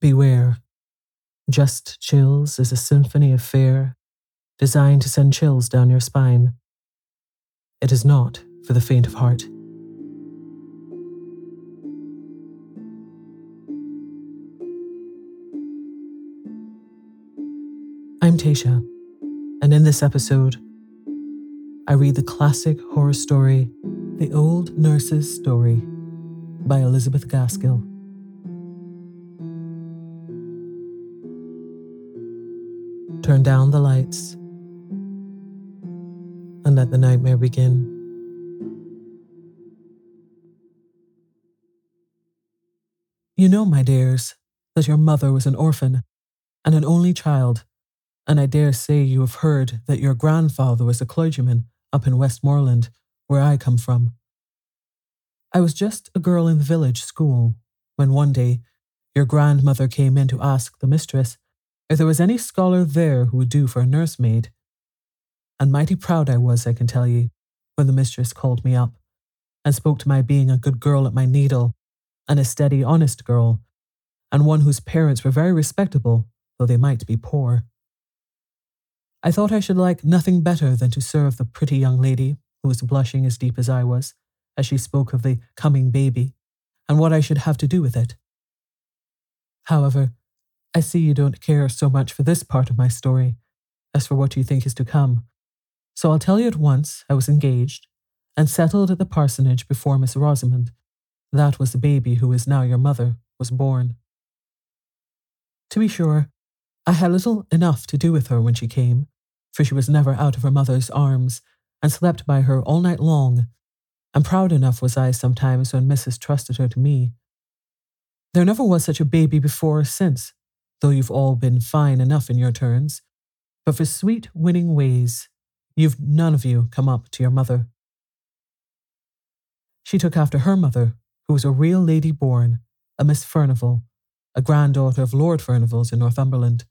Beware. Just Chills is a symphony of fear designed to send chills down your spine. It is not for the faint of heart. I'm Tasha, and in this episode, I read the classic horror story, The Old Nurse's Story by Elizabeth Gaskell. Turn down the lights and let the nightmare begin. You know, my dears, that your mother was an orphan and an only child and I dare say you have heard that your grandfather was a clergyman up in Westmoreland, where I come from. I was just a girl in the village school when one day your grandmother came in to ask the mistress if there was any scholar there who would do for a nursemaid. And mighty proud I was, I can tell ye, when the mistress called me up and spoke to my being a good girl at my needle and a steady, honest girl, and one whose parents were very respectable, though they might be poor. I thought I should like nothing better than to serve the pretty young lady, who was blushing as deep as I was, as she spoke of the coming baby, and what I should have to do with it. However, I see you don't care so much for this part of my story as for what you think is to come. So I'll tell you at once I was engaged and settled at the parsonage before Miss Rosamond. That was the baby who is now your mother, was born. To be sure, I had little enough to do with her when she came, for she was never out of her mother's arms and slept by her all night long, and proud enough was I sometimes when Mrs. trusted her to me. There never was such a baby before or since, though you've all been fine enough in your turns, but for sweet winning ways, you've none of you come up to your mother. She took after her mother, who was a real lady born, a Miss Furnivall, a granddaughter of Lord Furnivall's in Northumberland.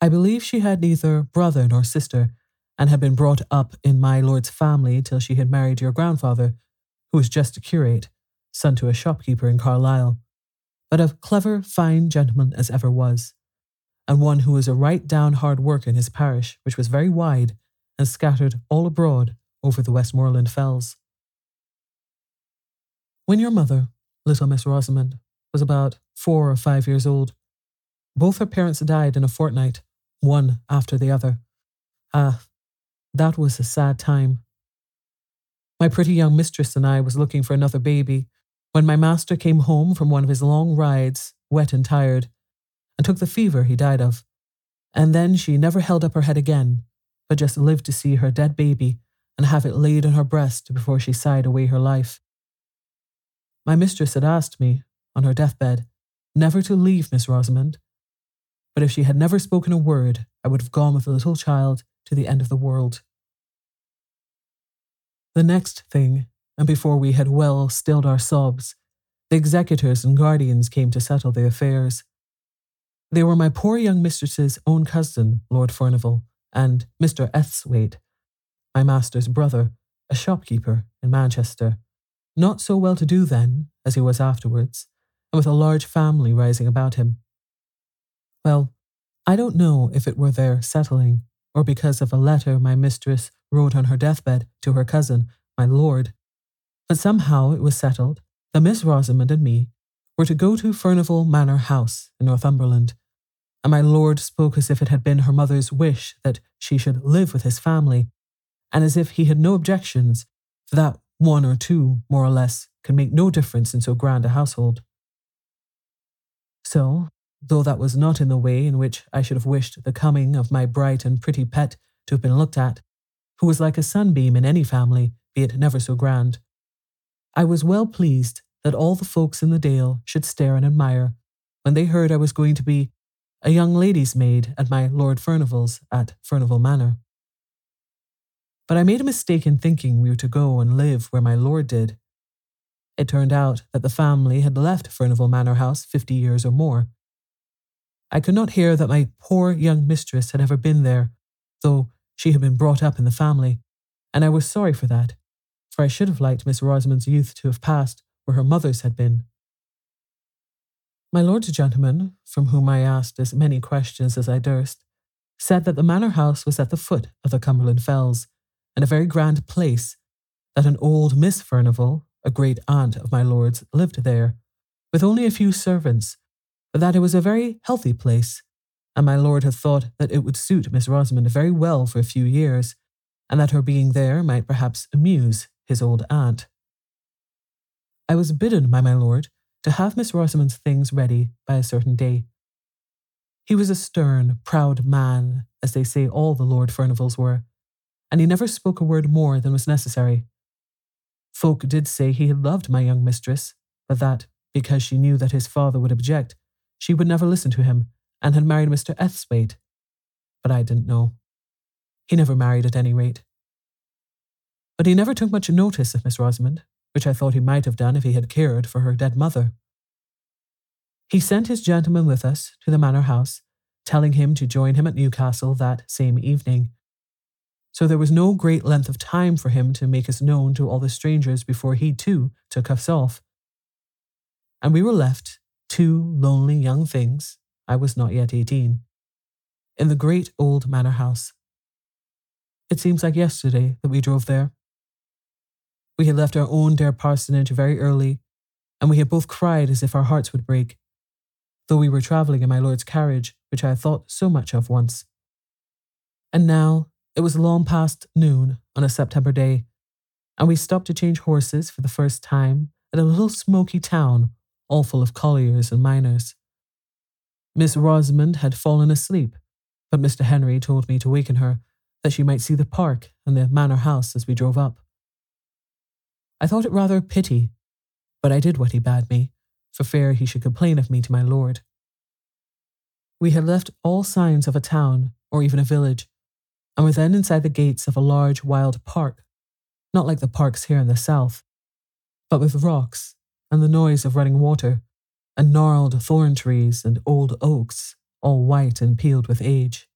I believe she had neither brother nor sister, and had been brought up in my lord's family till she had married your grandfather, who was just a curate, son to a shopkeeper in Carlisle, but a clever, fine gentleman as ever was, and one who was a right down hard worker in his parish, which was very wide and scattered all abroad over the Westmoreland fells. When your mother, little Miss Rosamond, was about four or five years old, both her parents died in a fortnight, one after the other. Ah, that was a sad time. My pretty young mistress and I was looking for another baby when my master came home from one of his long rides, wet and tired, and took the fever he died of. And then she never held up her head again, but just lived to see her dead baby and have it laid on her breast before she sighed away her life. My mistress had asked me, on her deathbed, never to leave Miss Rosamond, but if she had never spoken a word, I would have gone with the little child to the end of the world. The next thing, and before we had well stilled our sobs, the executors and guardians came to settle the affairs. They were my poor young mistress's own cousin, Lord Furnivall, and Mr. Esthwaite, my master's brother, a shopkeeper in Manchester, not so well to do then as he was afterwards, and with a large family rising about him. Well, I don't know if it were their settling, or because of a letter my mistress wrote on her deathbed to her cousin, my lord, but somehow it was settled that Miss Rosamond and me were to go to Furnivall Manor House in Northumberland, and my lord spoke as if it had been her mother's wish that she should live with his family, and as if he had no objections, for that one or two, more or less, can make no difference in so grand a household. So though that was not in the way in which I should have wished the coming of my bright and pretty pet to have been looked at, who was like a sunbeam in any family, be it never so grand. I was well pleased that all the folks in the dale should stare and admire when they heard I was going to be a young lady's maid at my Lord Furnivall's at Furnivall Manor. But I made a mistake in thinking we were to go and live where my lord did. It turned out that the family had left Furnivall Manor House fifty years or more, I could not hear that my poor young mistress had ever been there, though she had been brought up in the family, and I was sorry for that, for I should have liked Miss Rosamond's youth to have passed where her mother's had been. My lord's gentleman, from whom I asked as many questions as I durst, said that the manor house was at the foot of the Cumberland Fells, and a very grand place, that an old Miss Furnivall, a great aunt of my lord's, lived there, with only a few servants, but that it was a very healthy place, and my lord had thought that it would suit Miss Rosamond very well for a few years, and that her being there might perhaps amuse his old aunt. I was bidden by my lord to have Miss Rosamond's things ready by a certain day. He was a stern, proud man, as they say all the Lord Furnivalls were, and he never spoke a word more than was necessary. Folk did say he had loved my young mistress, but that, because she knew that his father would object, she would never listen to him, and had married Mr. Esthwaite. But I didn't know. He never married at any rate. But he never took much notice of Miss Rosamond, which I thought he might have done if he had cared for her dead mother. He sent his gentleman with us to the manor house, telling him to join him at Newcastle that same evening. So there was no great length of time for him to make us known to all the strangers before he, too, took us off. And we were left, two lonely young things, I was not yet eighteen, in the great old manor house. It seems like yesterday that we drove there. We had left our own dear parsonage very early, and we had both cried as if our hearts would break, though we were travelling in my lord's carriage, which I had thought so much of once. And now it was long past noon on a September day, and we stopped to change horses for the first time at a little smoky town, all full of colliers and miners. Miss Rosamond had fallen asleep, but Mr. Henry told me to waken her, that she might see the park and the manor house as we drove up. I thought it rather a pity, but I did what he bade me, for fear he should complain of me to my lord. We had left all signs of a town or even a village, and were then inside the gates of a large wild park, not like the parks here in the south, but with rocks and the noise of running water, and gnarled thorn trees and old oaks, all white and peeled with age.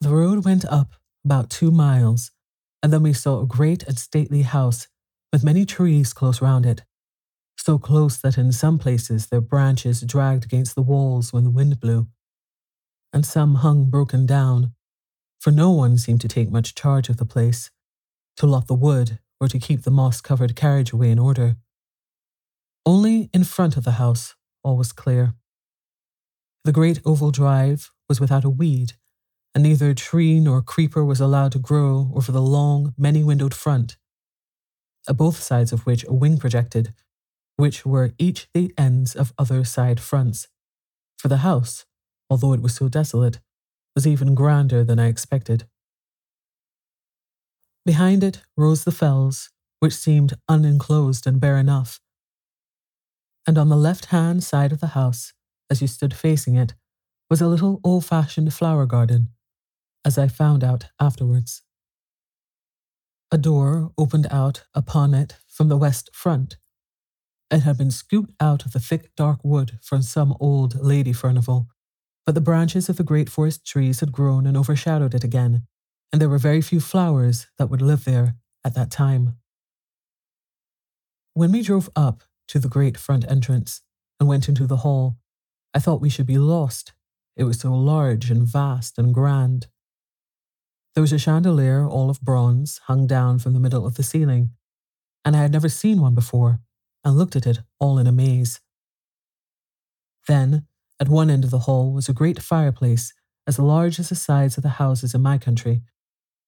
The road went up about two miles and then we saw a great and stately house with many trees close round it, so close that in some places their branches dragged against the walls when the wind blew, and some hung broken down, for no one seemed to take much charge of the place, to lot the wood or to keep the moss covered carriageway in order. Only in front of the house all was clear. The great oval drive was without a weed and neither tree nor creeper was allowed to grow over the long, many windowed front, at both sides of which a wing projected, which were each the ends of other side fronts. For the house, although it was so desolate, was even grander than I expected. Behind it rose the fells, which seemed unenclosed and bare enough. And on the left hand side of the house, as you stood facing it, was a little old fashioned flower garden as I found out afterwards. A door opened out upon it from the west front. It had been scooped out of the thick dark wood from some old Lady Furnivall, but the branches of the great forest trees had grown and overshadowed it again, and there were very few flowers that would live there at that time. When we drove up to the great front entrance and went into the hall, I thought we should be lost. It was so large and vast and grand. There was a chandelier, all of bronze, hung down from the middle of the ceiling, and I had never seen one before, and looked at it all in amaze. Then, at one end of the hall was a great fireplace as large as the sides of the houses in my country,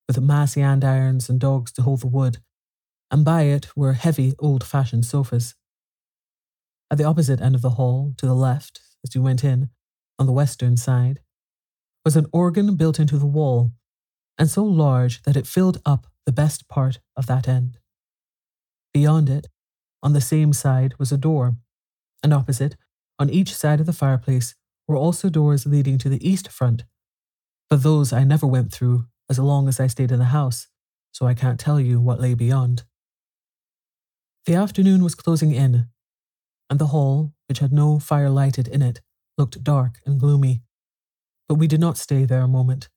with massy andirons and dogs to hold the wood, and by it were heavy old fashioned sofas. At the opposite end of the hall, to the left, as you went in, on the western side, was an organ built into the wall and so large that it filled up the best part of that end. Beyond it, on the same side, was a door, and opposite, on each side of the fireplace, were also doors leading to the east front. But those I never went through as long as I stayed in the house, so I can't tell you what lay beyond. The afternoon was closing in, and the hall, which had no fire lighted in it, looked dark and gloomy. But we did not stay there a moment.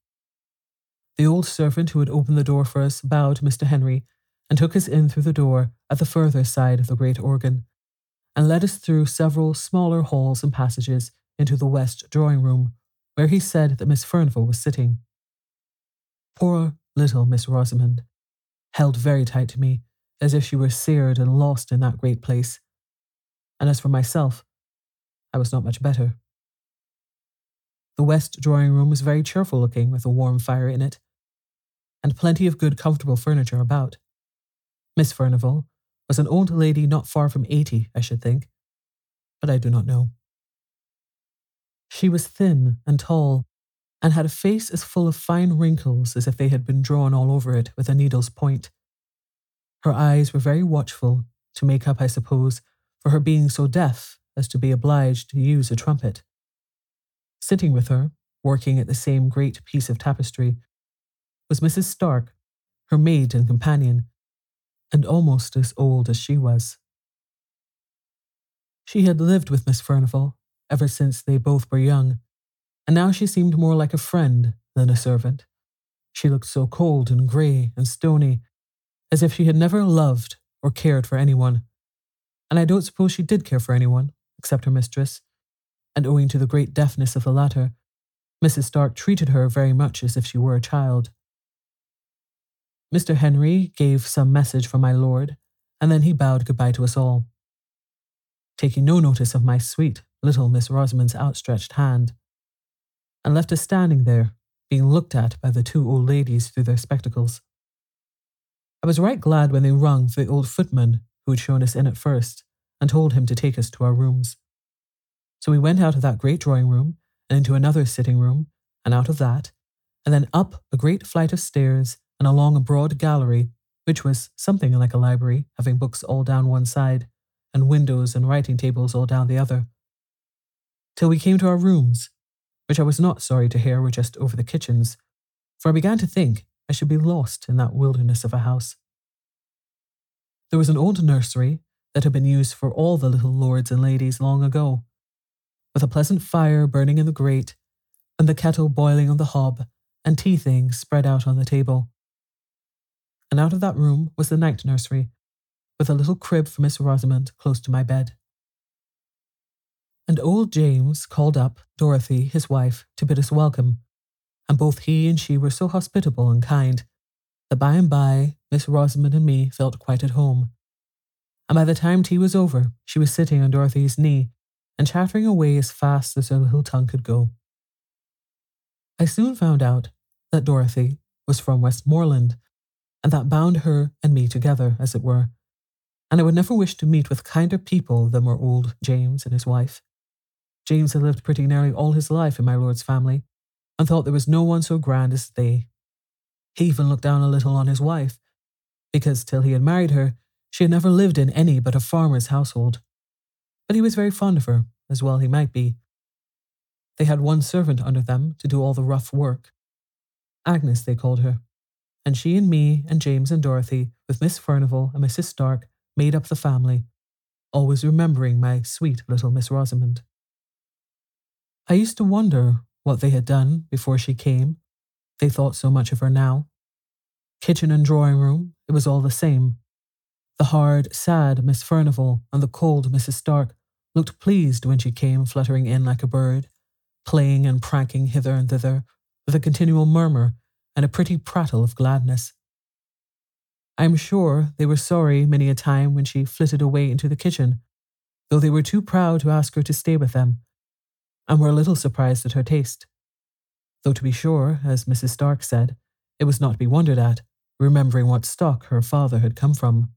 The old servant who had opened the door for us bowed to Mr. Henry and took us in through the door at the further side of the great organ, and led us through several smaller halls and passages into the west drawing room, where he said that Miss Furnivall was sitting. Poor little Miss Rosamond, held very tight to me, as if she were seared and lost in that great place. And as for myself, I was not much better. The west drawing room was very cheerful looking, with a warm fire in it, and plenty of good, comfortable furniture about. Miss Furnivall was an old lady not far from eighty, I should think, but I do not know. She was thin and tall, and had a face as full of fine wrinkles as if they had been drawn all over it with a needle's point. Her eyes were very watchful, to make up, I suppose, for her being so deaf as to be obliged to use a trumpet. Sitting with her, working at the same great piece of tapestry, was Mrs. Stark, her maid and companion, and almost as old as she was. She had lived with Miss Furnivall ever since they both were young, and now she seemed more like a friend than a servant. She looked so cold and grey and stony, as if she had never loved or cared for anyone. And I don't suppose she did care for anyone, except her mistress, and owing to the great deafness of the latter, Mrs. Stark treated her very much as if she were a child. Mr. Henry gave some message from my lord, and then he bowed goodbye to us all. Taking no notice of my sweet little Miss Rosamond's outstretched hand, and left us standing there, being looked at by the two old ladies through their spectacles. I was right glad when they rung for the old footman who had shown us in at first and told him to take us to our rooms. So we went out of that great drawing room and into another sitting room, and out of that, and then up a great flight of stairs and along a broad gallery, which was something like a library, having books all down one side, and windows and writing tables all down the other. Till we came to our rooms, which I was not sorry to hear were just over the kitchens, for I began to think I should be lost in that wilderness of a house. There was an old nursery that had been used for all the little lords and ladies long ago, with a pleasant fire burning in the grate, and the kettle boiling on the hob, and tea things spread out on the table. And out of that room was the night nursery, with a little crib for Miss Rosamond close to my bed. And old James called up Dorothy, his wife, to bid us welcome, and both he and she were so hospitable and kind that by and by Miss Rosamond and me felt quite at home. And by the time tea was over, she was sitting on Dorothy's knee and chattering away as fast as her little tongue could go. I soon found out that Dorothy was from Westmoreland, and that bound her and me together, as it were, and I would never wish to meet with kinder people than were old James and his wife. James had lived pretty nearly all his life in my lord's family, and thought there was no one so grand as they. He even looked down a little on his wife, because till he had married her, she had never lived in any but a farmer's household but he was very fond of her, as well he might be. They had one servant under them to do all the rough work. Agnes, they called her, and she and me and James and Dorothy, with Miss Furnivall and Mrs. Stark, made up the family, always remembering my sweet little Miss Rosamond. I used to wonder what they had done before she came. They thought so much of her now. Kitchen and drawing room, it was all the same. The hard, sad Miss Furnivall and the cold Mrs. Stark looked pleased when she came fluttering in like a bird, playing and pranking hither and thither, with a continual murmur and a pretty prattle of gladness. I am sure they were sorry many a time when she flitted away into the kitchen, though they were too proud to ask her to stay with them, and were a little surprised at her taste. Though to be sure, as Mrs. Stark said, it was not to be wondered at, remembering what stock her father had come from.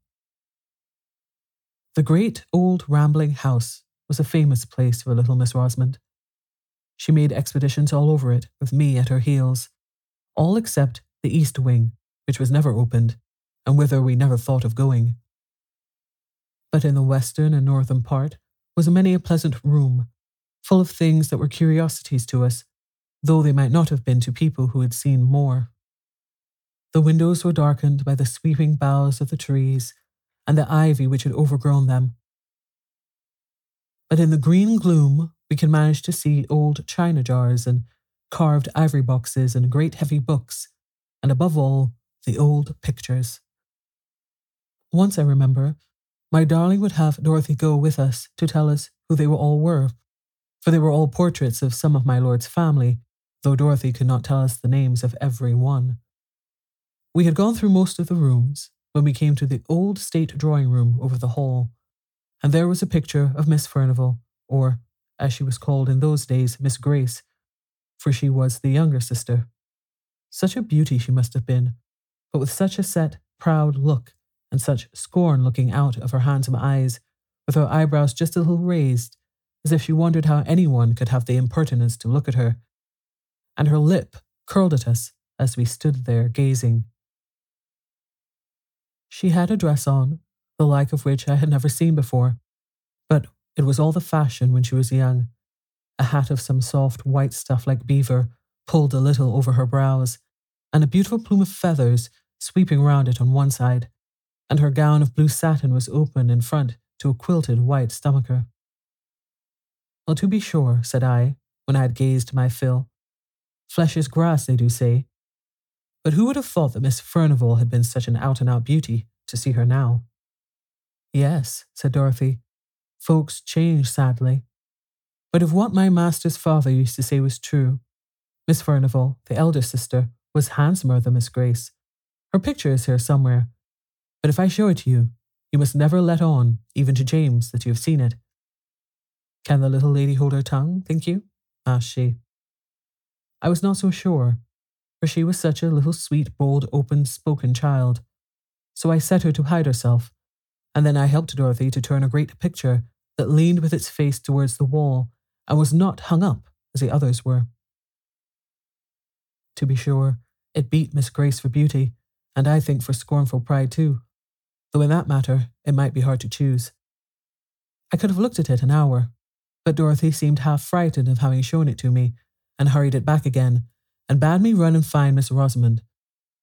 The great old rambling house was a famous place for little Miss Rosamond. She made expeditions all over it, with me at her heels, all except the east wing, which was never opened, and whither we never thought of going. But in the western and northern part was many a pleasant room, full of things that were curiosities to us, though they might not have been to people who had seen more. The windows were darkened by the sweeping boughs of the trees and the ivy which had overgrown them. But in the green gloom, we can manage to see old china jars and carved ivory boxes and great heavy books, and above all, the old pictures. Once I remember, My darling would have Dorothy go with us to tell us who they all were, for they were all portraits of some of my lord's family, though Dorothy could not tell us the names of every one. We had gone through most of the rooms when we came to the old state drawing room over the hall, and there was a picture of Miss Furnivall, or, as she was called in those days, Miss Grace, for she was the younger sister. Such a beauty she must have been, but with such a set, proud look, and such scorn looking out of her handsome eyes, with her eyebrows just a little raised, as if she wondered how anyone could have the impertinence to look at her, and her lip curled at us as we stood there gazing. She had a dress on, the like of which I had never seen before, but it was all the fashion when she was young. A hat of some soft white stuff like beaver, pulled a little over her brows, and a beautiful plume of feathers sweeping round it on one side, and her gown of blue satin was open in front to a quilted white stomacher. Well, to be sure, said I, when I had gazed my fill. Flesh is grass, they do say. But who would have thought that Miss Furnivall had been such an out and out beauty to see her now? Yes, said Dorothy. Folks change sadly. But if what my master's father used to say was true, Miss Furnivall, the elder sister, was handsomer than Miss Grace. Her picture is here somewhere. But if I show it to you, you must never let on, even to James, that you have seen it. Can the little lady hold her tongue, think you? asked she. I was not so sure, for she was such a little sweet, bold, open spoken child. So I set her to hide herself, and then I helped Dorothy to turn a great picture that leaned with its face towards the wall and was not hung up as the others were. To be sure, it beat Miss Grace for beauty, and I think for scornful pride too, though in that matter it might be hard to choose. I could have looked at it an hour, but Dorothy seemed half frightened of having shown it to me, and hurried it back again, and bade me run and find Miss Rosamond,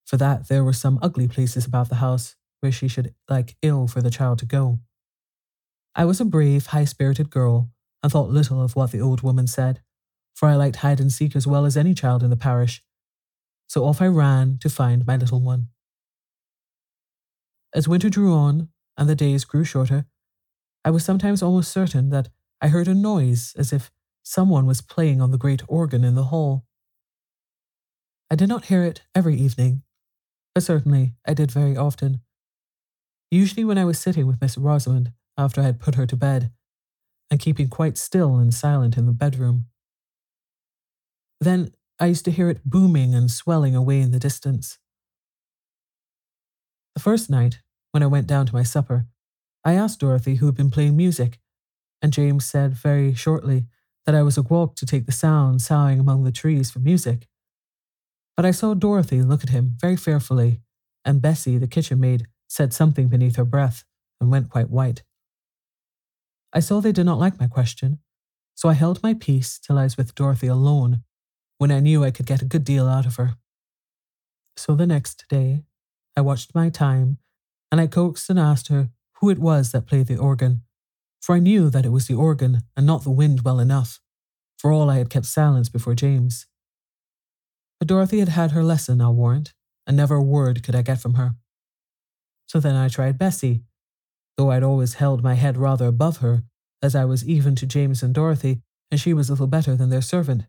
for that there were some ugly places about the house where she should like ill for the child to go. I was a brave, high spirited girl, and thought little of what the old woman said, for I liked hide and seek as well as any child in the parish. So off I ran to find my little one. As winter drew on and the days grew shorter, I was sometimes almost certain that I heard a noise as if someone was playing on the great organ in the hall. I did not hear it every evening, but certainly I did very often. Usually when I was sitting with Miss Rosamond after I had put her to bed, and keeping quite still and silent in the bedroom. Then I used to hear it booming and swelling away in the distance. The first night, when I went down to my supper, I asked Dorothy who had been playing music, and James said very shortly that I was a walk to take the sound soughing among the trees for music. But I saw Dorothy look at him very fearfully, and Bessie, the kitchen maid, said something beneath her breath and went quite white. I saw they did not like my question, so I held my peace till I was with Dorothy alone, when I knew I could get a good deal out of her. So the next day, I watched my time, and I coaxed and asked her who it was that played the organ, for I knew that it was the organ and not the wind well enough, for all I had kept silence before James. But Dorothy had had her lesson, I'll warrant, and never a word could I get from her. So then I tried Bessie, though I'd always held my head rather above her, as I was even to James and Dorothy, and she was little better than their servant.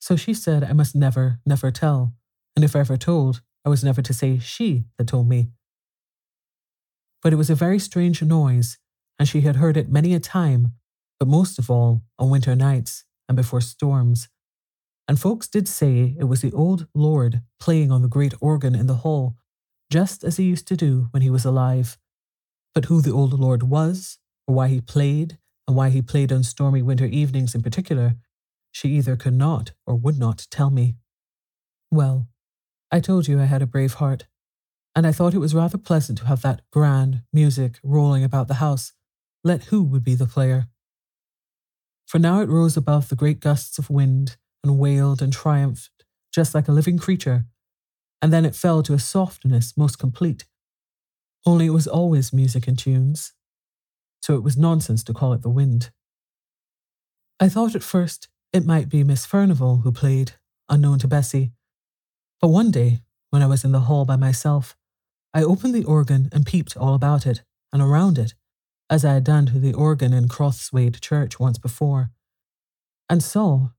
So she said I must never, never tell, and if ever told, I was never to say she had told me. But it was a very strange noise, and she had heard it many a time, but most of all on winter nights and before storms. And folks did say it was the old Lord playing on the great organ in the hall, just as he used to do when he was alive. But who the old Lord was, or why he played, and why he played on stormy winter evenings in particular, she either could not or would not tell me. Well, I told you I had a brave heart, and I thought it was rather pleasant to have that grand music rolling about the house, let who would be the player. For now it rose above the great gusts of wind and wailed and triumphed, just like a living creature, and then it fell to a softness most complete. Only it was always music and tunes, so it was nonsense to call it the wind. I thought at first it might be Miss Furnivall who played, unknown to Bessie. But one day, when I was in the hall by myself, I opened the organ and peeped all about it, and around it, as I had done to the organ in Crosthwaite Church once before, and saw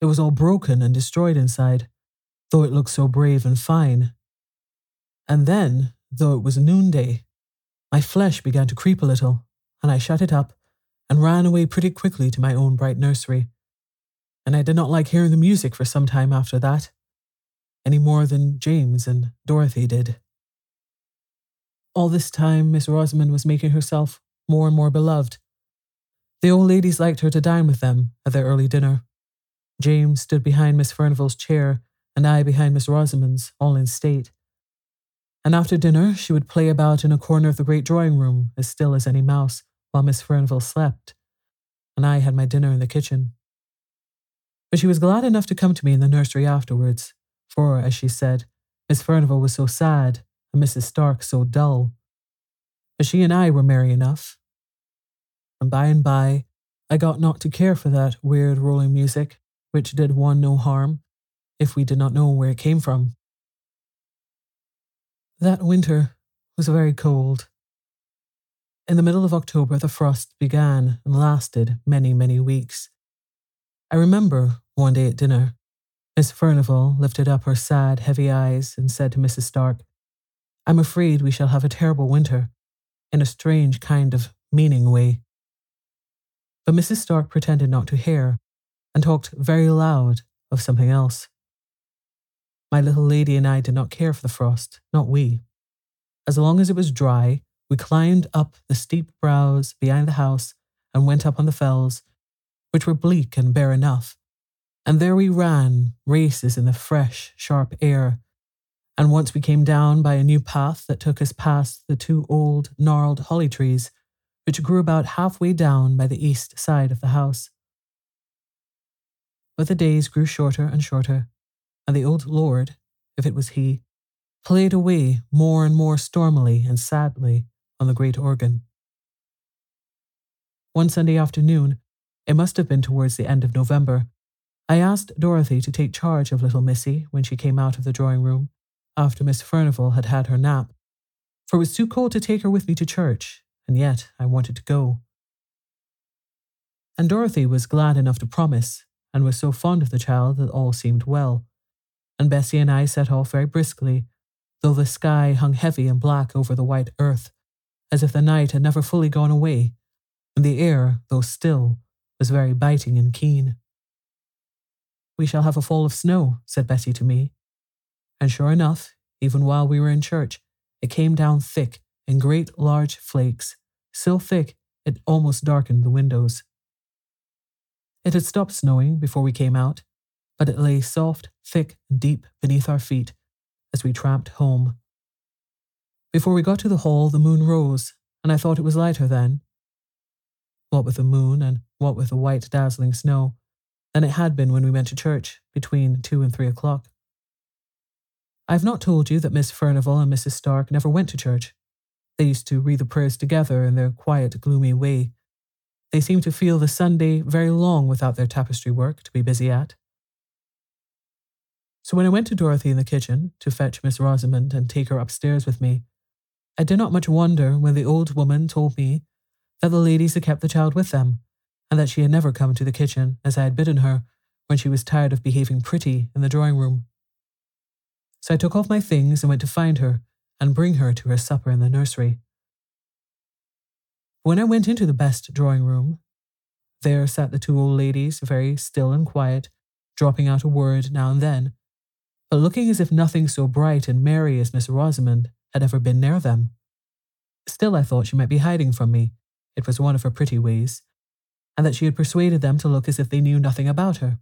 it was all broken and destroyed inside, though it looked so brave and fine. And then, though it was noonday, my flesh began to creep a little, and I shut it up and ran away pretty quickly to my own bright nursery. And I did not like hearing the music for some time after that, any more than James and Dorothy did. All this time, Miss Rosamond was making herself more and more beloved. The old ladies liked her to dine with them at their early dinner. James stood behind Miss Furnivall's chair, and I behind Miss Rosamond's, all in state. And after dinner, she would play about in a corner of the great drawing room, as still as any mouse, while Miss Furnivall slept, and I had my dinner in the kitchen. But she was glad enough to come to me in the nursery afterwards, for, as she said, Miss Furnivall was so sad, and Mrs. Stark so dull. But she and I were merry enough. And by and by, I got not to care for that weird rolling music, which did one no harm, if we did not know where it came from. That winter was very cold. In the middle of October, the frost began and lasted many, many weeks. I remember one day at dinner, Miss Furnivall lifted up her sad, heavy eyes and said to Mrs. Stark, I'm afraid we shall have a terrible winter, in a strange kind of meaning way. But Mrs. Stark pretended not to hear and talked very loud of something else. My little lady and I did not care for the frost, not we. As long as it was dry, we climbed up the steep brows behind the house and went up on the fells, which were bleak and bare enough. And there we ran races in the fresh, sharp air. And once we came down by a new path that took us past the two old, gnarled holly trees, which grew about halfway down by the east side of the house. But the days grew shorter and shorter, and the old lord, if it was he, played away more and more stormily and sadly on the great organ. One Sunday afternoon, it must have been towards the end of November, I asked Dorothy to take charge of little Missy when she came out of the drawing room after Miss Furnivall had had her nap, for it was too cold to take her with me to church, and yet I wanted to go. And Dorothy was glad enough to promise, and was so fond of the child that all seemed well. And Bessie and I set off very briskly, though the sky hung heavy and black over the white earth, as if the night had never fully gone away, and the air, though still, was very biting and keen. We shall have a fall of snow, said Bessie to me. And sure enough, even while we were in church, it came down thick in great large flakes, so thick it almost darkened the windows. It had stopped snowing before we came out, but it lay soft, thick, and deep beneath our feet as we tramped home. Before we got to the hall, the moon rose, and I thought it was lighter then. What with the moon and what with the white, dazzling snow, than it had been when we went to church between two and three o'clock. I have not told you that Miss Furnivall and Mrs. Stark never went to church. They used to read the prayers together in their quiet, gloomy way. They seemed to feel the Sunday very long without their tapestry work to be busy at. So when I went to Dorothy in the kitchen to fetch Miss Rosamond and take her upstairs with me, I did not much wonder when the old woman told me that the ladies had kept the child with them, and that she had never come to the kitchen as I had bidden her when she was tired of behaving pretty in the drawing room. So I took off my things and went to find her and bring her to her supper in the nursery. When I went into the best drawing room, there sat the two old ladies, very still and quiet, dropping out a word now and then, but looking as if nothing so bright and merry as Miss Rosamond had ever been near them. Still, I thought she might be hiding from me. It was one of her pretty ways, and that she had persuaded them to look as if they knew nothing about her.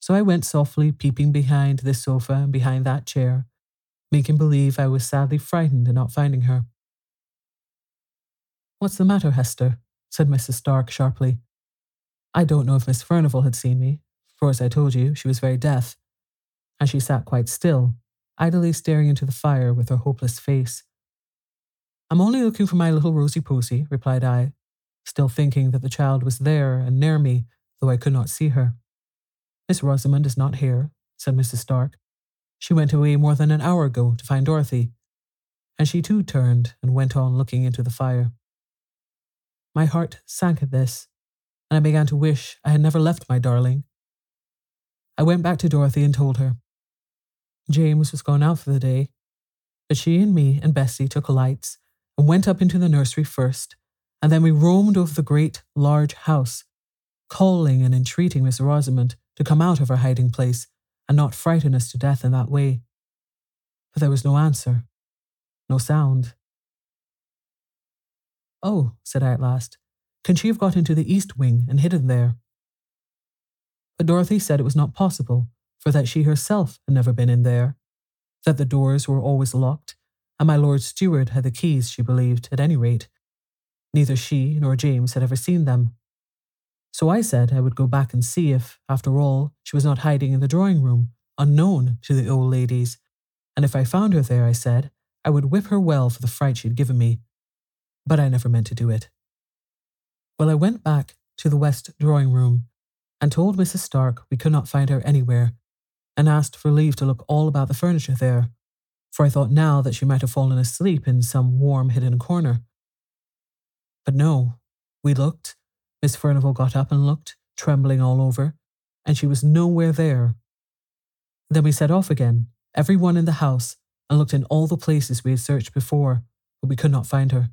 So I went softly peeping behind this sofa and behind that chair, making believe I was sadly frightened at not finding her. What's the matter, Hester? said Mrs. Stark sharply. I don't know if Miss Furnivall had seen me, for as I told you, she was very deaf, and she sat quite still, idly staring into the fire with her hopeless face. I'm only looking for my little Rosy Posy, replied I, still thinking that the child was there and near me, though I could not see her. Miss Rosamond is not here, said Mrs. Stark. She went away more than an hour ago to find Dorothy. and she too turned and went on looking into the fire. My heart sank at this, and I began to wish I had never left my darling. I went back to Dorothy and told her. James was gone out for the day, but she and me and Bessie took lights and went up into the nursery first, and then we roamed over the great, large house, calling and entreating Miss Rosamond to come out of her hiding place and not frighten us to death in that way. But there was no answer, no sound. Oh, said I at last, can she have got into the east wing and hidden there? But Dorothy said it was not possible, for that she herself had never been in there, that the doors were always locked, and my Lord Steward had the keys, she believed, at any rate. Neither she nor James had ever seen them. So I said I would go back and see if, after all, she was not hiding in the drawing room, unknown to the old ladies, and if I found her there, I said, I would whip her well for the fright she had given me. But I never meant to do it. Well, I went back to the west drawing room and told Mrs. Stark we could not find her anywhere, and asked for leave to look all about the furniture there, for I thought now that she might have fallen asleep in some warm hidden corner. But no, we looked. Miss Furnivall got up and looked, trembling all over, and she was nowhere there. Then we set off again, every one in the house, and looked in all the places we had searched before, but we could not find her.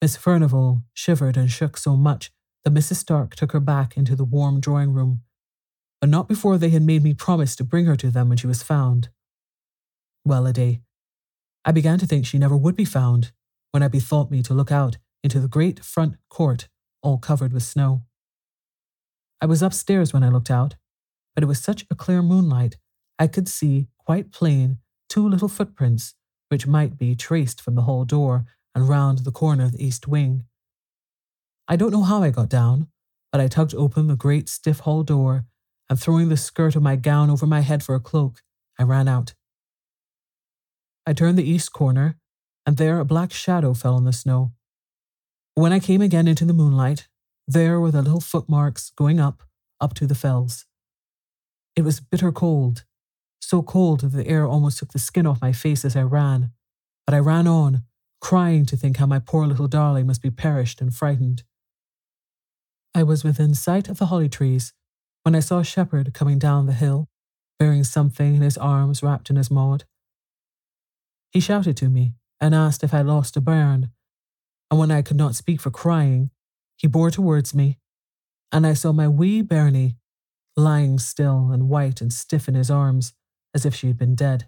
Miss Furnivall shivered and shook so much that Mrs. Stark took her back into the warm drawing room, but not before they had made me promise to bring her to them when she was found. Well a day. I began to think she never would be found when I bethought me to look out into the great front court, all covered with snow. I was upstairs when I looked out, but it was such a clear moonlight I could see quite plain two little footprints which might be traced from the hall door and round the corner of the east wing. I don't know how I got down, but I tugged open the great stiff hall door and throwing the skirt of my gown over my head for a cloak, I ran out. I turned the east corner, and there a black shadow fell on the snow. When I came again into the moonlight, there were the little footmarks going up, up to the fells. It was bitter cold, so cold that the air almost took the skin off my face as I ran, but I ran on, crying to think how my poor little darling must be perished and frightened. I was within sight of the holly trees when I saw a shepherd coming down the hill, bearing something in his arms wrapped in his maud. He shouted to me and asked if I lost a bairn, and when I could not speak for crying, he bore towards me, and I saw my wee bairnie lying still and white and stiff in his arms, as if she had been dead.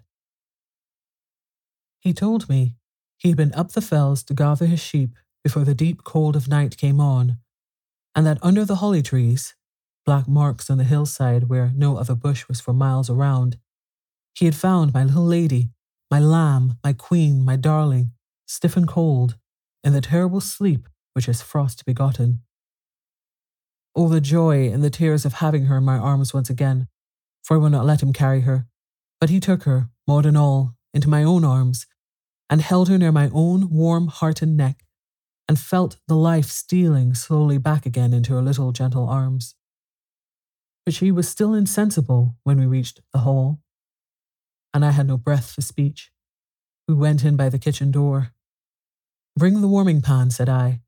He told me he had been up the fells to gather his sheep before the deep cold of night came on, and that under the holly trees, black marks on the hillside where no other bush was for miles around, he had found my little lady, my lamb, my queen, my darling, stiff and cold, in the terrible sleep which is frost begotten. Oh, the joy and the tears of having her in my arms once again, for I would not let him carry her. But he took her, Maud and all, into my own arms, and held her near my own warm heart and neck, and felt the life stealing slowly back again into her little gentle arms. But she was still insensible when we reached the hall, and I had no breath for speech. We went in by the kitchen door. Bring the warming pan, said I,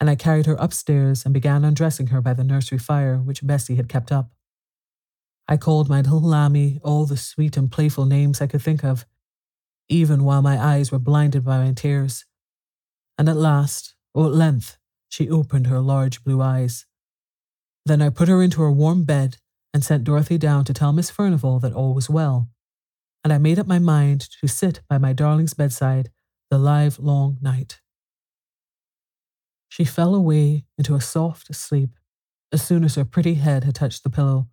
and I carried her upstairs and began undressing her by the nursery fire which Bessie had kept up. I called my little lammy all the sweet and playful names I could think of, even while my eyes were blinded by my tears. And at last, or at length, she opened her large blue eyes. Then I put her into her warm bed and sent Dorothy down to tell Miss Furnivall that all was well, and I made up my mind to sit by my darling's bedside the live long night. She fell away into a soft sleep as soon as her pretty head had touched the pillow,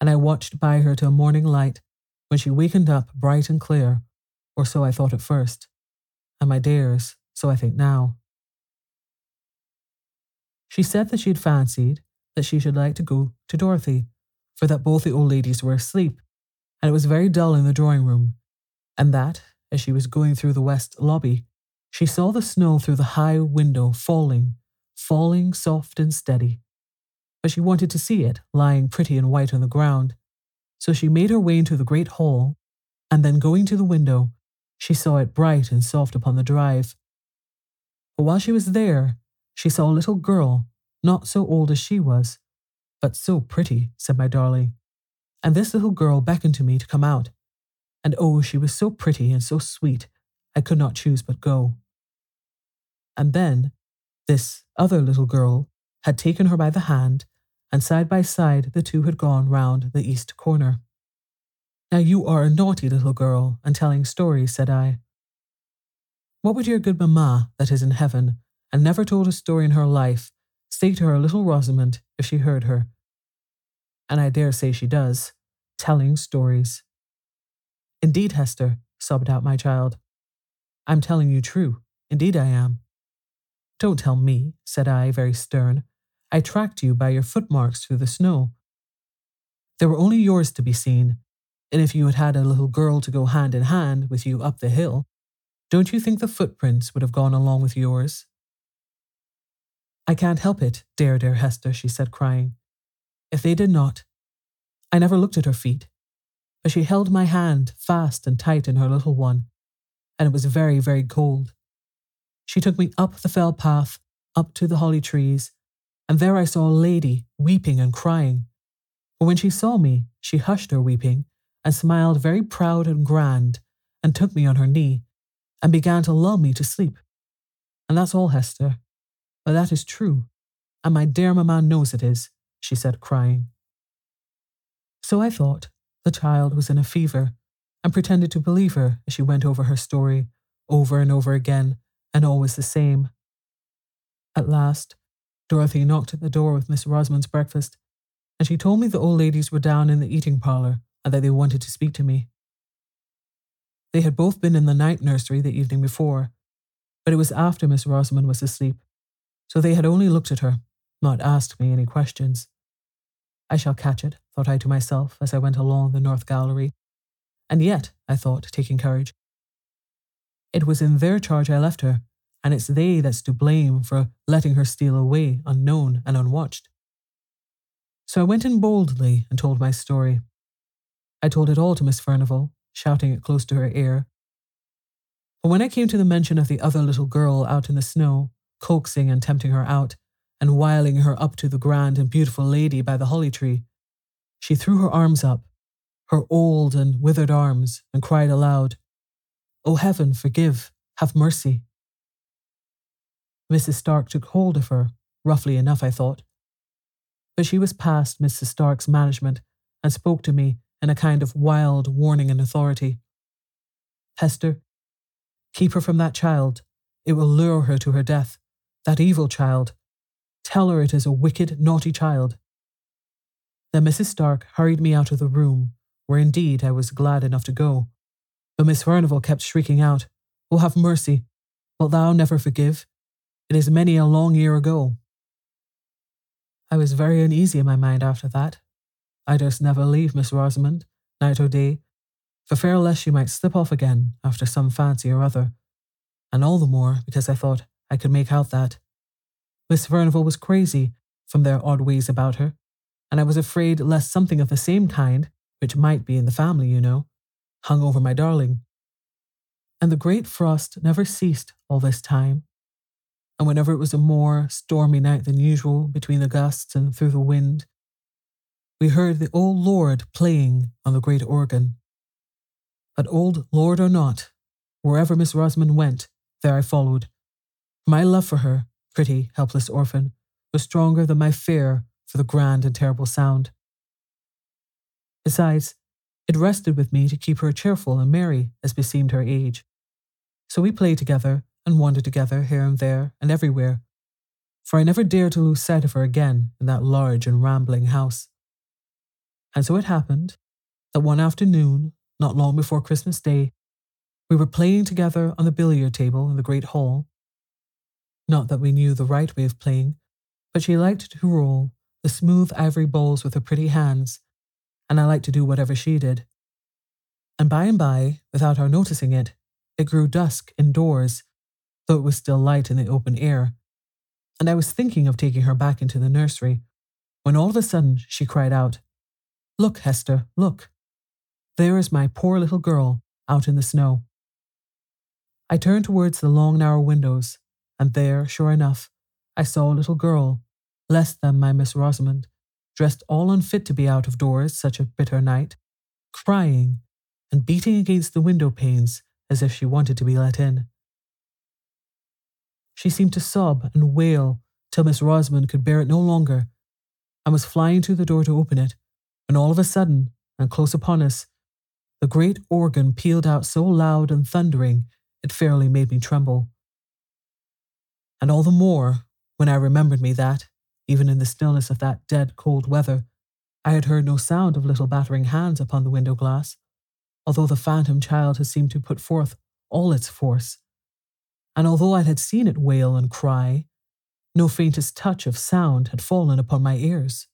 and I watched by her till morning light, when she wakened up bright and clear, or so I thought at first, and my dears, so I think now. She said that she had fancied that she should like to go to Dorothy, for that both the old ladies were asleep, and it was very dull in the drawing room, and that, as she was going through the west lobby, she saw the snow through the high window falling, falling soft and steady. But she wanted to see it lying pretty and white on the ground. So she made her way into the great hall, and then going to the window, she saw it bright and soft upon the drive. But while she was there, she saw a little girl, not so old as she was, but so pretty, said my darling. And this little girl beckoned to me to come out. And oh, she was so pretty and so sweet, I could not choose but go. And then, this other little girl had taken her by the hand, and side by side the two had gone round the east corner. Now you are a naughty little girl and telling stories, said I. What would your good mamma, that is in heaven, and never told a story in her life, say to her little Rosamond if she heard her? And I dare say she does, telling stories. Indeed, Hester, sobbed out my child. I'm telling you true. Indeed, I am. Don't tell me, said I, very stern. I tracked you by your footmarks through the snow. There were only yours to be seen, and if you had had a little girl to go hand in hand with you up the hill, don't you think the footprints would have gone along with yours? I can't help it, dear, dear Hester, she said, crying. If they did not, I never looked at her feet, but she held my hand fast and tight in her little one, and it was very, very cold. She took me up the fell path, up to the holly trees, and there I saw a lady weeping and crying. But when she saw me, she hushed her weeping and smiled very proud and grand, and took me on her knee, and began to lull me to sleep. And that's all, Hester. But that is true, and my dear mamma knows it is, she said, crying. So I thought the child was in a fever, and pretended to believe her as she went over her story, over and over again, and always the same. At last, Dorothy knocked at the door with Miss Rosamond's breakfast, and she told me the old ladies were down in the eating parlour and that they wanted to speak to me. They had both been in the night nursery the evening before, but it was after Miss Rosamond was asleep, so they had only looked at her, not asked me any questions. I shall catch it, thought I to myself as I went along the north gallery. And yet, I thought, taking courage, it was in their charge I left her, and it's they that's to blame for letting her steal away unknown and unwatched. So I went in boldly and told my story. I told it all to Miss Furnivall, shouting it close to her ear. But when I came to the mention of the other little girl out in the snow, coaxing and tempting her out, and wiling her up to the grand and beautiful lady by the holly tree, she threw her arms up, her old and withered arms, and cried aloud, O heaven, forgive, have mercy. Mrs. Stark took hold of her, roughly enough, I thought. But she was past Mrs. Stark's management and spoke to me in a kind of wild warning and authority. Hester, keep her from that child. It will lure her to her death. That evil child. Tell her it is a wicked, naughty child. Then Mrs. Stark hurried me out of the room, where indeed I was glad enough to go. But Miss Furnivall kept shrieking out, Oh, have mercy! Wilt thou never forgive? It is many a long year ago. I was very uneasy in my mind after that, I durst never leave Miss Rosamond, night or day, for fear lest she might slip off again after some fancy or other, and all the more because I thought I could make out that Miss Furnivall was crazy from their odd ways about her, and I was afraid lest something of the same kind, which might be in the family, you know, hung over my darling. And the great frost never ceased all this time, and whenever it was a more stormy night than usual between the gusts and through the wind, we heard the old Lord playing on the great organ. But old Lord or not, wherever Miss Rosamond went, there I followed. My love for her, pretty, helpless orphan, was stronger than my fear for the grand and terrible sound. Besides, it rested with me to keep her cheerful and merry as beseemed her age. So we played together and wandered together here and there and everywhere, for I never dared to lose sight of her again in that large and rambling house. And so it happened that one afternoon, not long before Christmas Day, we were playing together on the billiard table in the great hall. Not that we knew the right way of playing, but she liked to roll the smooth ivory balls with her pretty hands, and I liked to do whatever she did. And by and by, without our noticing it, it grew dusk indoors, though it was still light in the open air, and I was thinking of taking her back into the nursery, when all of a sudden she cried out, Look, Hester, look. There is my poor little girl out in the snow. I turned towards the long, narrow windows, and there, sure enough, I saw a little girl, less than my Miss Rosamond, dressed all unfit to be out of doors such a bitter night, crying and beating against the window panes as if she wanted to be let in. She seemed to sob and wail till Miss Rosamond could bear it no longer and was flying to the door to open it, when all of a sudden, and close upon us, the great organ pealed out so loud and thundering it fairly made me tremble. And all the more when I remembered me that, even in the stillness of that dead cold weather, I had heard no sound of little battering hands upon the window glass, although the phantom child had seemed to put forth all its force. And although I had seen it wail and cry, no faintest touch of sound had fallen upon my ears.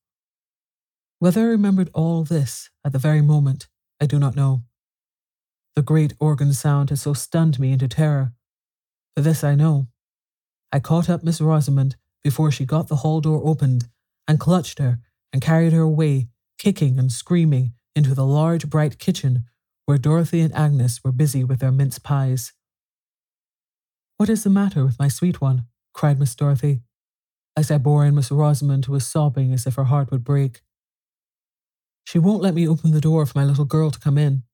Whether I remembered all this at the very moment, I do not know. The great organ sound had so stunned me into terror. For this I know. I caught up Miss Rosamond before she got the hall door opened and clutched her and carried her away, kicking and screaming, into the large, bright kitchen where Dorothy and Agnes were busy with their mince pies. What is the matter with my sweet one? cried Miss Dorothy as I bore in Miss Rosamond, who was sobbing as if her heart would break. She won't let me open the door for my little girl to come in,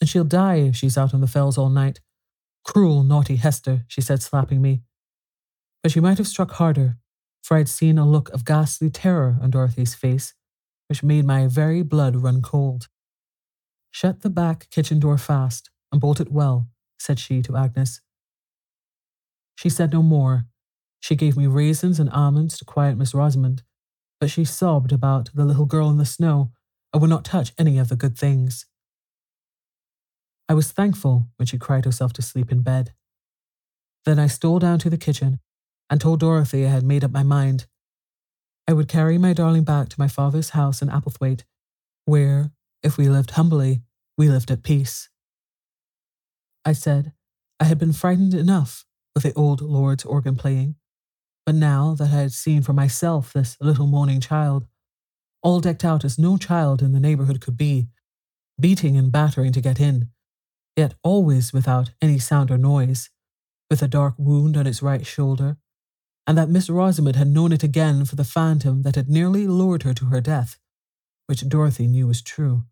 and she'll die if she's out on the fells all night. Cruel, naughty Hester, she said, slapping me. But she might have struck harder, for I'd seen a look of ghastly terror on Dorothy's face, which made my very blood run cold. Shut the back kitchen door fast and bolt it well, said she to Agnes. She said no more, she gave me raisins and almonds to quiet Miss Rosamond, but she sobbed about the little girl in the snow and would not touch any of the good things. I was thankful when she cried herself to sleep in bed. Then I stole down to the kitchen and told Dorothy I had made up my mind. I would carry my darling back to my father's house in Applethwaite, where, if we lived humbly, we lived at peace. I said I had been frightened enough with the old Lord's organ playing, but now that I had seen for myself this little mourning child, all decked out as no child in the neighborhood could be, beating and battering to get in, yet always without any sound or noise, with a dark wound on its right shoulder, and that Miss Rosamond had known it again for the phantom that had nearly lured her to her death, which Dorothy knew was true.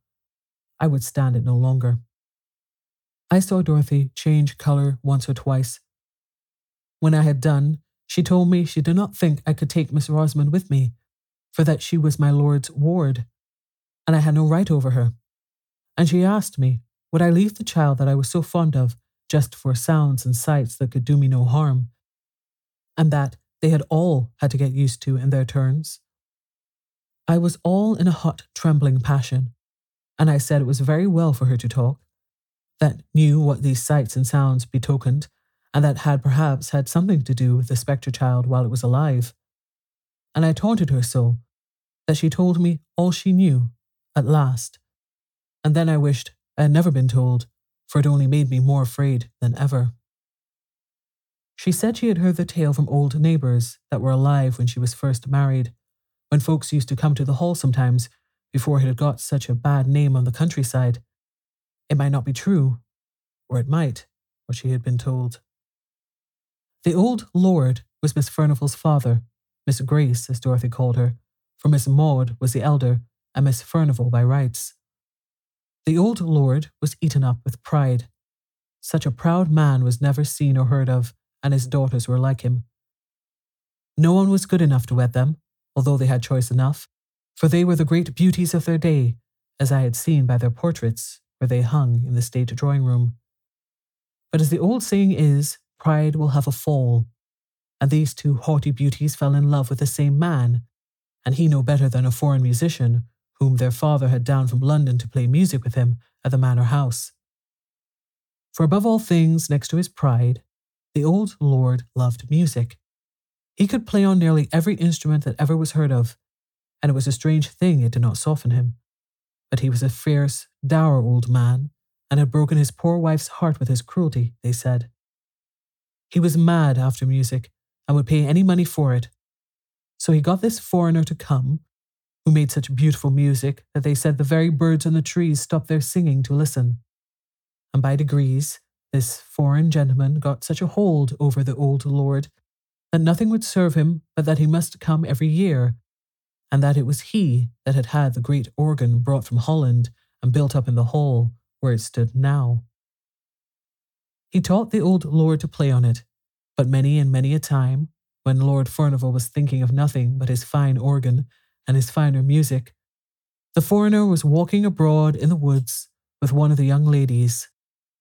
I would stand it no longer. I saw Dorothy change colour once or twice. When I had done, she told me she did not think I could take Miss Rosamond with me, for that she was my lord's ward, and I had no right over her. And she asked me, would I leave the child that I was so fond of just for sounds and sights that could do me no harm, and that they had all had to get used to in their turns? I was all in a hot, trembling passion, and I said it was very well for her to talk, that knew what these sights and sounds betokened, and that had perhaps had something to do with the spectre child while it was alive. And I taunted her so that she told me all she knew at last. And then I wished I had never been told, for it only made me more afraid than ever. She said she had heard the tale from old neighbours that were alive when she was first married, when folks used to come to the hall sometimes before it had got such a bad name on the countryside. It might not be true, or it might, what she had been told. The old lord was Miss Furnivall's father, Miss Grace, as Dorothy called her, for Miss Maud was the elder, and Miss Furnivall by rights. The old lord was eaten up with pride. Such a proud man was never seen or heard of, and his daughters were like him. No one was good enough to wed them, although they had choice enough, for they were the great beauties of their day, as I had seen by their portraits where they hung in the state drawing room. But as the old saying is, pride will have a fall. And these two haughty beauties fell in love with the same man, and he no better than a foreign musician, whom their father had down from London to play music with him at the manor house. For above all things, next to his pride, the old lord loved music. He could play on nearly every instrument that ever was heard of, and it was a strange thing it did not soften him. But he was a fierce, dour old man, and had broken his poor wife's heart with his cruelty, they said. He was mad after music and would pay any money for it. So he got this foreigner to come, who made such beautiful music that they said the very birds on the trees stopped their singing to listen. And by degrees, This foreign gentleman got such a hold over the old lord that nothing would serve him but that he must come every year, and that it was he that had had the great organ brought from Holland and built up in the hall where it stood now. He taught the old lord to play on it, but many and many a time, when Lord Furnivall was thinking of nothing but his fine organ and his finer music, the foreigner was walking abroad in the woods with one of the young ladies,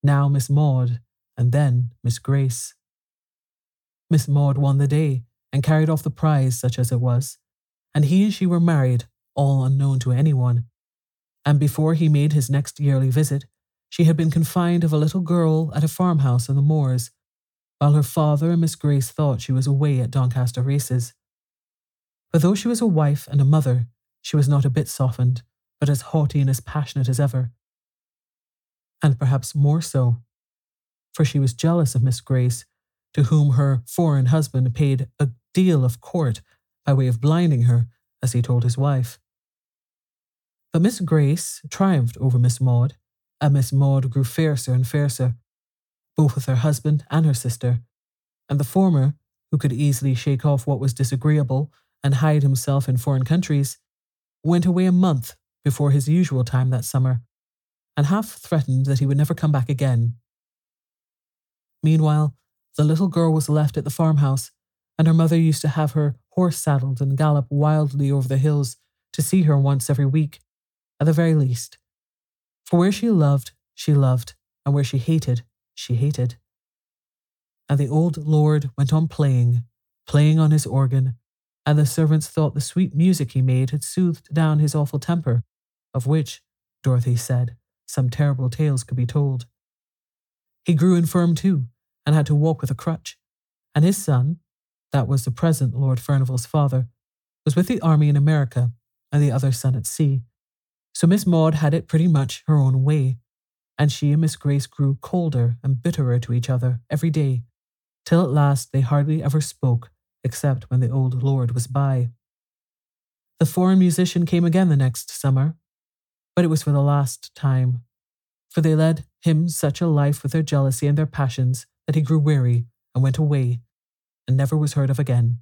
now Miss Maud, and then Miss Grace. Miss Maud won the day and carried off the prize, such as it was, and he and she were married, all unknown to anyone. And before he made his next yearly visit, she had been confined of a little girl at a farmhouse in the moors, while her father and Miss Grace thought she was away at Doncaster races. But though she was a wife and a mother, she was not a bit softened, but as haughty and as passionate as ever. And perhaps more so, for she was jealous of Miss Grace to whom her foreign husband paid a deal of court by way of blinding her, as he told his wife. But Miss Grace triumphed over Miss Maud, and Miss Maud grew fiercer and fiercer, both with her husband and her sister, and the former, who could easily shake off what was disagreeable and hide himself in foreign countries, went away a month before his usual time that summer, and half threatened that he would never come back again. Meanwhile, the little girl was left at the farmhouse, and her mother used to have her horse saddled and gallop wildly over the hills to see her once every week, at the very least. For where she loved, she loved, and where she hated, she hated. And the old lord went on playing, playing on his organ, and the servants thought the sweet music he made had soothed down his awful temper, of which, Dorothy said, some terrible tales could be told. He grew infirm too, and had to walk with a crutch. And his son, that was the present Lord Furnivall's father, was with the army in America, and the other son at sea. So Miss Maud had it pretty much her own way, and she and Miss Grace grew colder and bitterer to each other every day, till at last they hardly ever spoke except when the old lord was by. The foreign musician came again the next summer, but it was for the last time, for they led him such a life with their jealousy and their passions that he grew weary and went away, and never was heard of again.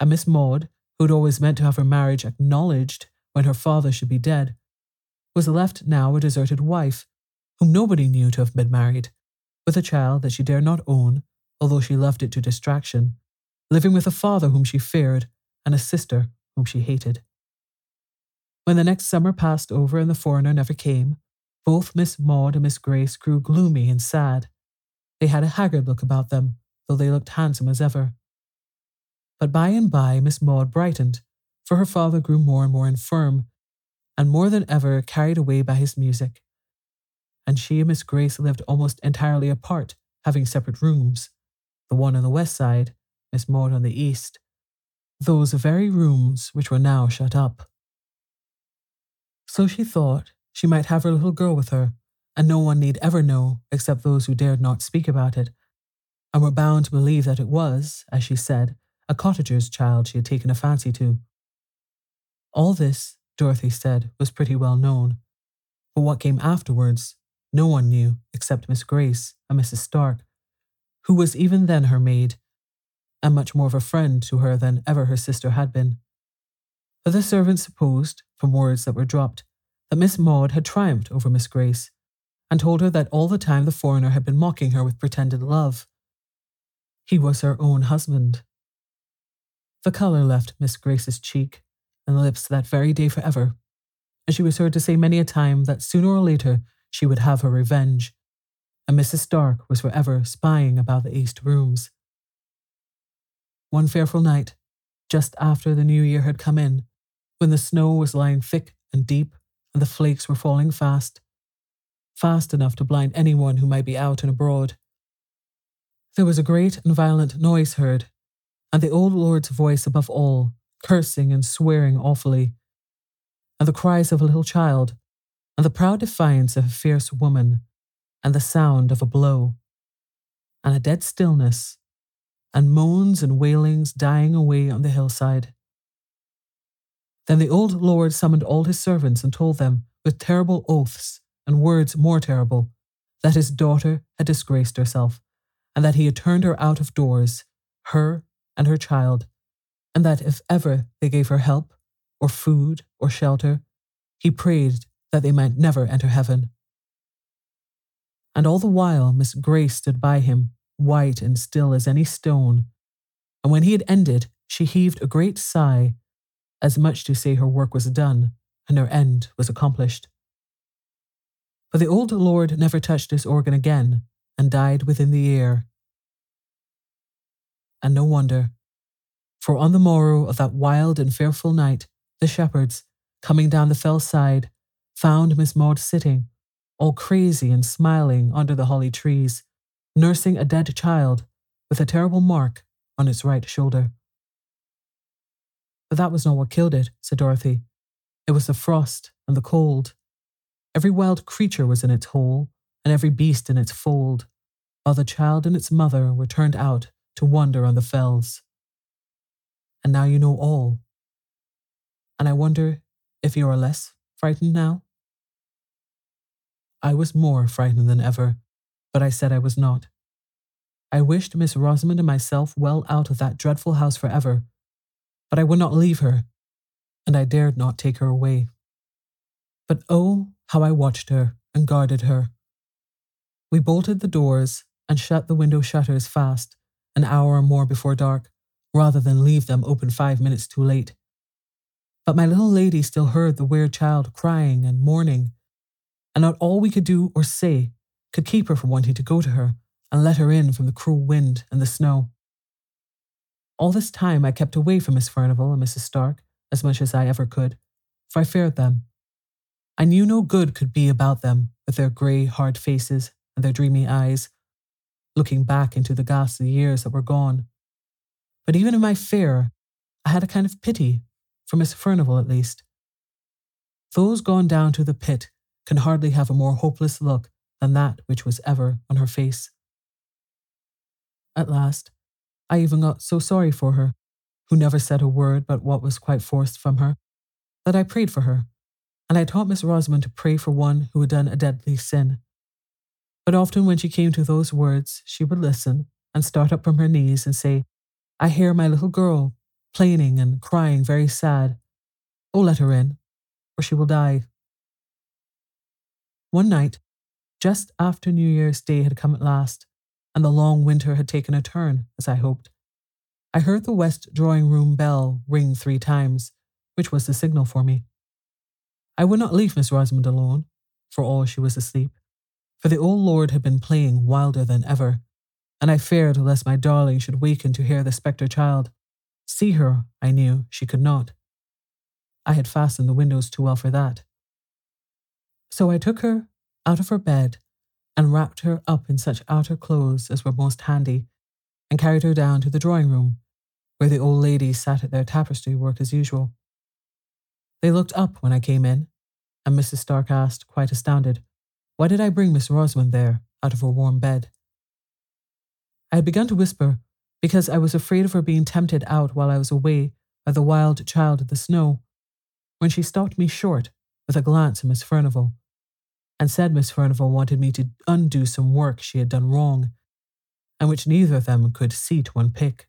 And Miss Maud, who had always meant to have her marriage acknowledged when her father should be dead, was left now a deserted wife, whom nobody knew to have been married, with a child that she dared not own, although she loved it to distraction, living with a father whom she feared and a sister whom she hated. When the next summer passed over and the foreigner never came, both Miss Maud and Miss Grace grew gloomy and sad. They had a haggard look about them, though they looked handsome as ever. But by and by Miss Maud brightened, for her father grew more and more infirm, and more than ever carried away by his music. And she and Miss Grace lived almost entirely apart, having separate rooms, the one on the west side, Miss Maud on the east, those very rooms which were now shut up. So she thought she might have her little girl with her, and no one need ever know except those who dared not speak about it, and were bound to believe that it was, as she said, a cottager's child she had taken a fancy to. All this, Dorothy said, was pretty well known, but what came afterwards, no one knew except Miss Grace and Mrs. Stark, who was even then her maid, and much more of a friend to her than ever her sister had been. But the servants supposed, from words that were dropped, that Miss Maud had triumphed over Miss Grace, and told her that all the time the foreigner had been mocking her with pretended love. He was her own husband. The colour left Miss Grace's cheek and lips that very day forever, and she was heard to say many a time that sooner or later she would have her revenge, and Mrs. Stark was forever spying about the east rooms. One fearful night, just after the new year had come in, when the snow was lying thick and deep and the flakes were falling fast, fast enough to blind anyone who might be out and abroad. There was a great and violent noise heard, and the old lord's voice above all, cursing and swearing awfully, and the cries of a little child, and the proud defiance of a fierce woman, and the sound of a blow, and a dead stillness, and moans and wailings dying away on the hillside. Then the old lord summoned all his servants and told them, with terrible oaths and words more terrible, that his daughter had disgraced herself, and that he had turned her out of doors, her and her child, and that if ever they gave her help, or food, or shelter, he prayed that they might never enter heaven. And all the while Miss Grace stood by him, white and still as any stone, and when he had ended, she heaved a great sigh, as much to say her work was done and her end was accomplished. But the old lord never touched his organ again and died within the year. And no wonder, for on the morrow of that wild and fearful night, the shepherds, coming down the fell side, found Miss Maud sitting, all crazy and smiling under the holly trees, nursing a dead child with a terrible mark on its right shoulder. But that was not what killed it, said Dorothy. It was the frost and the cold. Every wild creature was in its hole, and every beast in its fold, while the child and its mother were turned out to wander on the fells. And now you know all. And I wonder if you are less frightened now? I was more frightened than ever, but I said I was not. I wished Miss Rosamond and myself well out of that dreadful house forever, but I would not leave her, and I dared not take her away. But oh, how I watched her and guarded her. We bolted the doors and shut the window shutters fast an hour or more before dark, rather than leave them open five minutes too late. But my little lady still heard the weird child crying and mourning, and not all we could do or say could keep her from wanting to go to her and let her in from the cruel wind and the snow. All this time I kept away from Miss Furnivall and Mrs. Stark as much as I ever could, for I feared them. I knew no good could be about them with their grey, hard faces and their dreamy eyes, looking back into the ghastly years that were gone. But even in my fear, I had a kind of pity for Miss Furnivall at least. Those gone down to the pit can hardly have a more hopeless look than that which was ever on her face. At last, I even got so sorry for her, who never said a word but what was quite forced from her, that I prayed for her, and I taught Miss Rosamond to pray for one who had done a deadly sin. But often when she came to those words, she would listen and start up from her knees and say, I hear my little girl plaining and crying very sad. Oh, let her in, or she will die. One night, just after New Year's Day had come at last, and the long winter had taken a turn, as I hoped. I heard the west drawing room bell ring three times, which was the signal for me. I would not leave Miss Rosamond alone, for all she was asleep, for the old lord had been playing wilder than ever, and I feared lest my darling should waken to hear the spectre child. See her, I knew, she could not. I had fastened the windows too well for that. So I took her out of her bed and wrapped her up in such outer clothes as were most handy, and carried her down to the drawing room, where the old ladies sat at their tapestry work as usual. They looked up when I came in, and Mrs. Stark asked, quite astounded, why did I bring Miss Rosamond there, out of her warm bed? I had begun to whisper, because I was afraid of her being tempted out while I was away by the wild child of the snow, when she stopped me short with a glance at Miss Furnivall and said Miss Furnivall wanted me to undo some work she had done wrong, and which neither of them could see to unpick.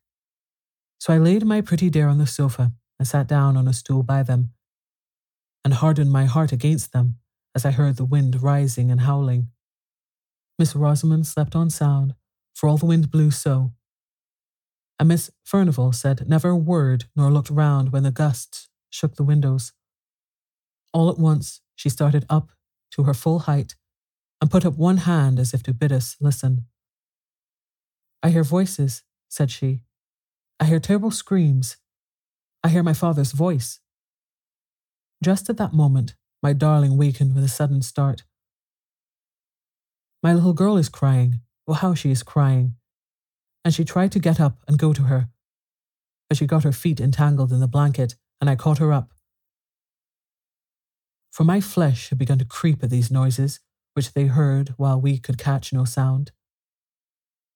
So I laid my pretty dear on the sofa and sat down on a stool by them, and hardened my heart against them as I heard the wind rising and howling. Miss Rosamond slept on sound, for all the wind blew so. And Miss Furnivall said never a word nor looked round when the gusts shook the windows. All at once she started up to her full height and put up one hand as if to bid us listen. I hear voices, said she. I hear terrible screams. I hear my father's voice. Just at that moment, my darling wakened with a sudden start. My little girl is crying. Oh, how she is crying. And she tried to get up and go to her. But she got her feet entangled in the blanket, and I caught her up for my flesh had begun to creep at these noises, which they heard while we could catch no sound.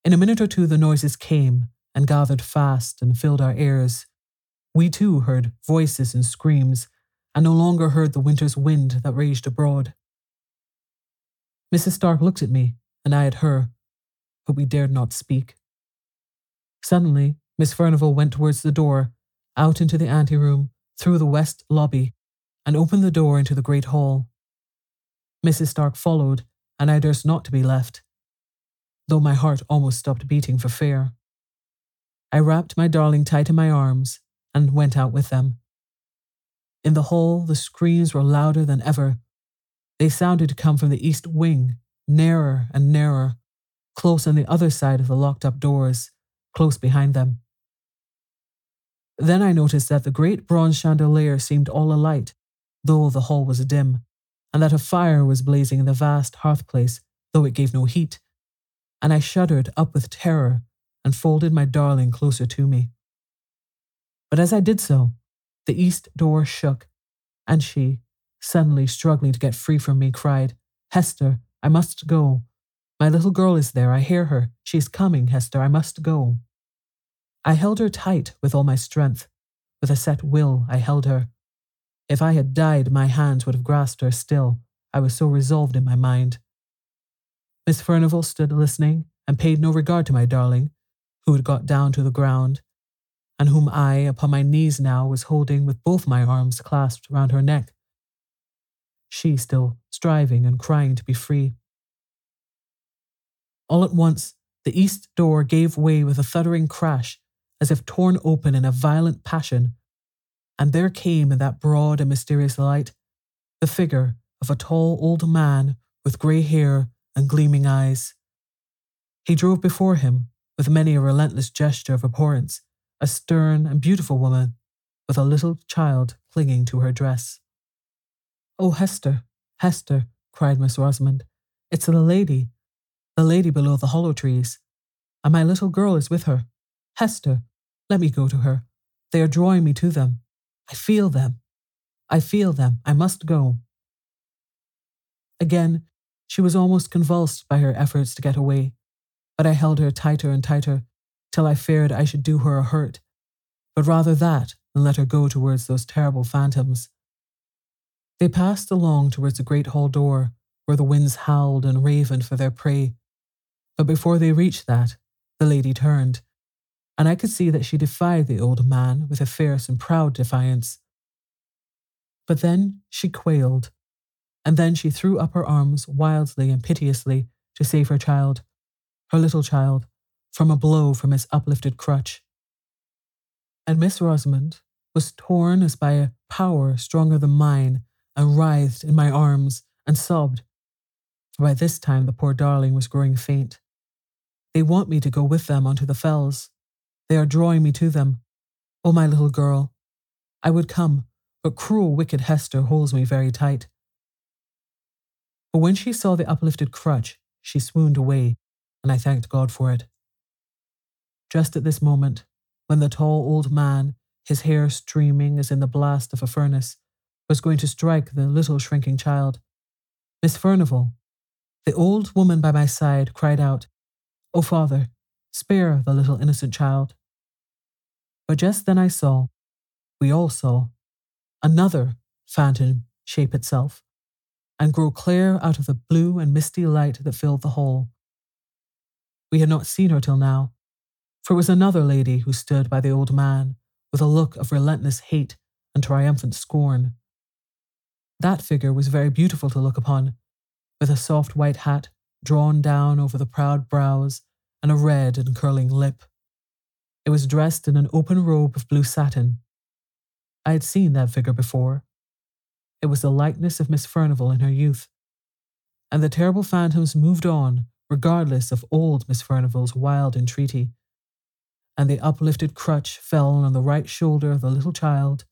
In a minute or two, the noises came and gathered fast and filled our ears. We too heard voices and screams, and no longer heard the winter's wind that raged abroad. Mrs. Stark looked at me and I at her, but we dared not speak. Suddenly, Miss Furnivall went towards the door, out into the anteroom, through the west lobby, and opened the door into the great hall. Mrs. Stark followed, and I durst not to be left, though my heart almost stopped beating for fear. I wrapped my darling tight in my arms and went out with them. In the hall, the screams were louder than ever. They sounded to come from the east wing, nearer and nearer, close on the other side of the locked up doors, close behind them. Then I noticed that the great bronze chandelier seemed all alight, though the hall was dim, and that a fire was blazing in the vast hearthplace, though it gave no heat. And I shuddered up with terror and folded my darling closer to me. But as I did so, the east door shook, and she, suddenly struggling to get free from me, cried, Hester, I must go. My little girl is there. I hear her. She is coming, Hester. I must go. I held her tight with all my strength. With a set will, I held her. If I had died, my hands would have grasped her still. I was so resolved in my mind. Miss Furnivall stood listening and paid no regard to my darling, who had got down to the ground, and whom I, upon my knees now, was holding with both my arms clasped round her neck. She still striving and crying to be free. All at once, the east door gave way with a thuddering crash, as if torn open in a violent passion, and there came in that broad and mysterious light the figure of a tall old man with grey hair and gleaming eyes. He drove before him, with many a relentless gesture of abhorrence, a stern and beautiful woman with a little child clinging to her dress. Oh, Hester, Hester, cried Miss Rosamond, it's the lady, the lady below the hollow trees, and my little girl is with her. Hester, let me go to her. They are drawing me to them. I feel them. I feel them. I must go. Again, she was almost convulsed by her efforts to get away, but I held her tighter and tighter till I feared I should do her a hurt, but rather that than let her go towards those terrible phantoms. They passed along towards the great hall door, where the winds howled and ravened for their prey. But before they reached that, the lady turned and I could see that she defied the old man with a fierce and proud defiance. But then she quailed, and then she threw up her arms wildly and piteously to save her child, her little child, from a blow from his uplifted crutch. And Miss Rosamond was torn as by a power stronger than mine, and writhed in my arms and sobbed. By this time the poor darling was growing faint. They want me to go with them onto the fells, they are drawing me to them. Oh, my little girl. I would come, but cruel, wicked Hester holds me very tight. But when she saw the uplifted crutch, she swooned away, and I thanked God for it. Just at this moment, when the tall old man, his hair streaming as in the blast of a furnace, was going to strike the little shrinking child, Miss Furnivall, the old woman by my side, cried out, Oh, father, Spare the little innocent child. But just then I saw, we all saw, another phantom shape itself and grow clear out of the blue and misty light that filled the hall. We had not seen her till now, for it was another lady who stood by the old man with a look of relentless hate and triumphant scorn. That figure was very beautiful to look upon, with a soft white hat drawn down over the proud brows and a red and curling lip. It was dressed in an open robe of blue satin. I had seen that figure before. It was the likeness of Miss Furnivall in her youth. And the terrible phantoms moved on, regardless of old Miss Furnivall's wild entreaty. And the uplifted crutch fell on the right shoulder of the little child,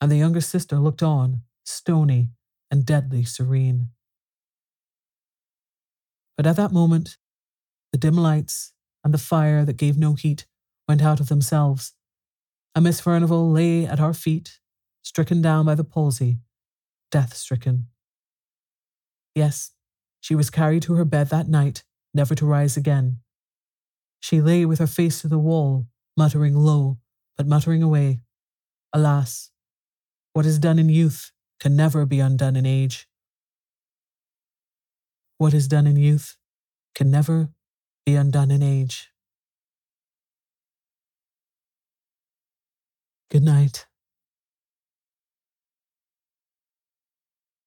and the younger sister looked on, stony and deadly serene. But at that moment, the dim lights, and the fire that gave no heat went out of themselves, and Miss Furnivall lay at our feet, stricken down by the palsy, death stricken. Yes, she was carried to her bed that night, never to rise again. She lay with her face to the wall, muttering low, but muttering away. Alas, what is done in youth can never be undone in age. What is done in youth can never be undone in age. Good night.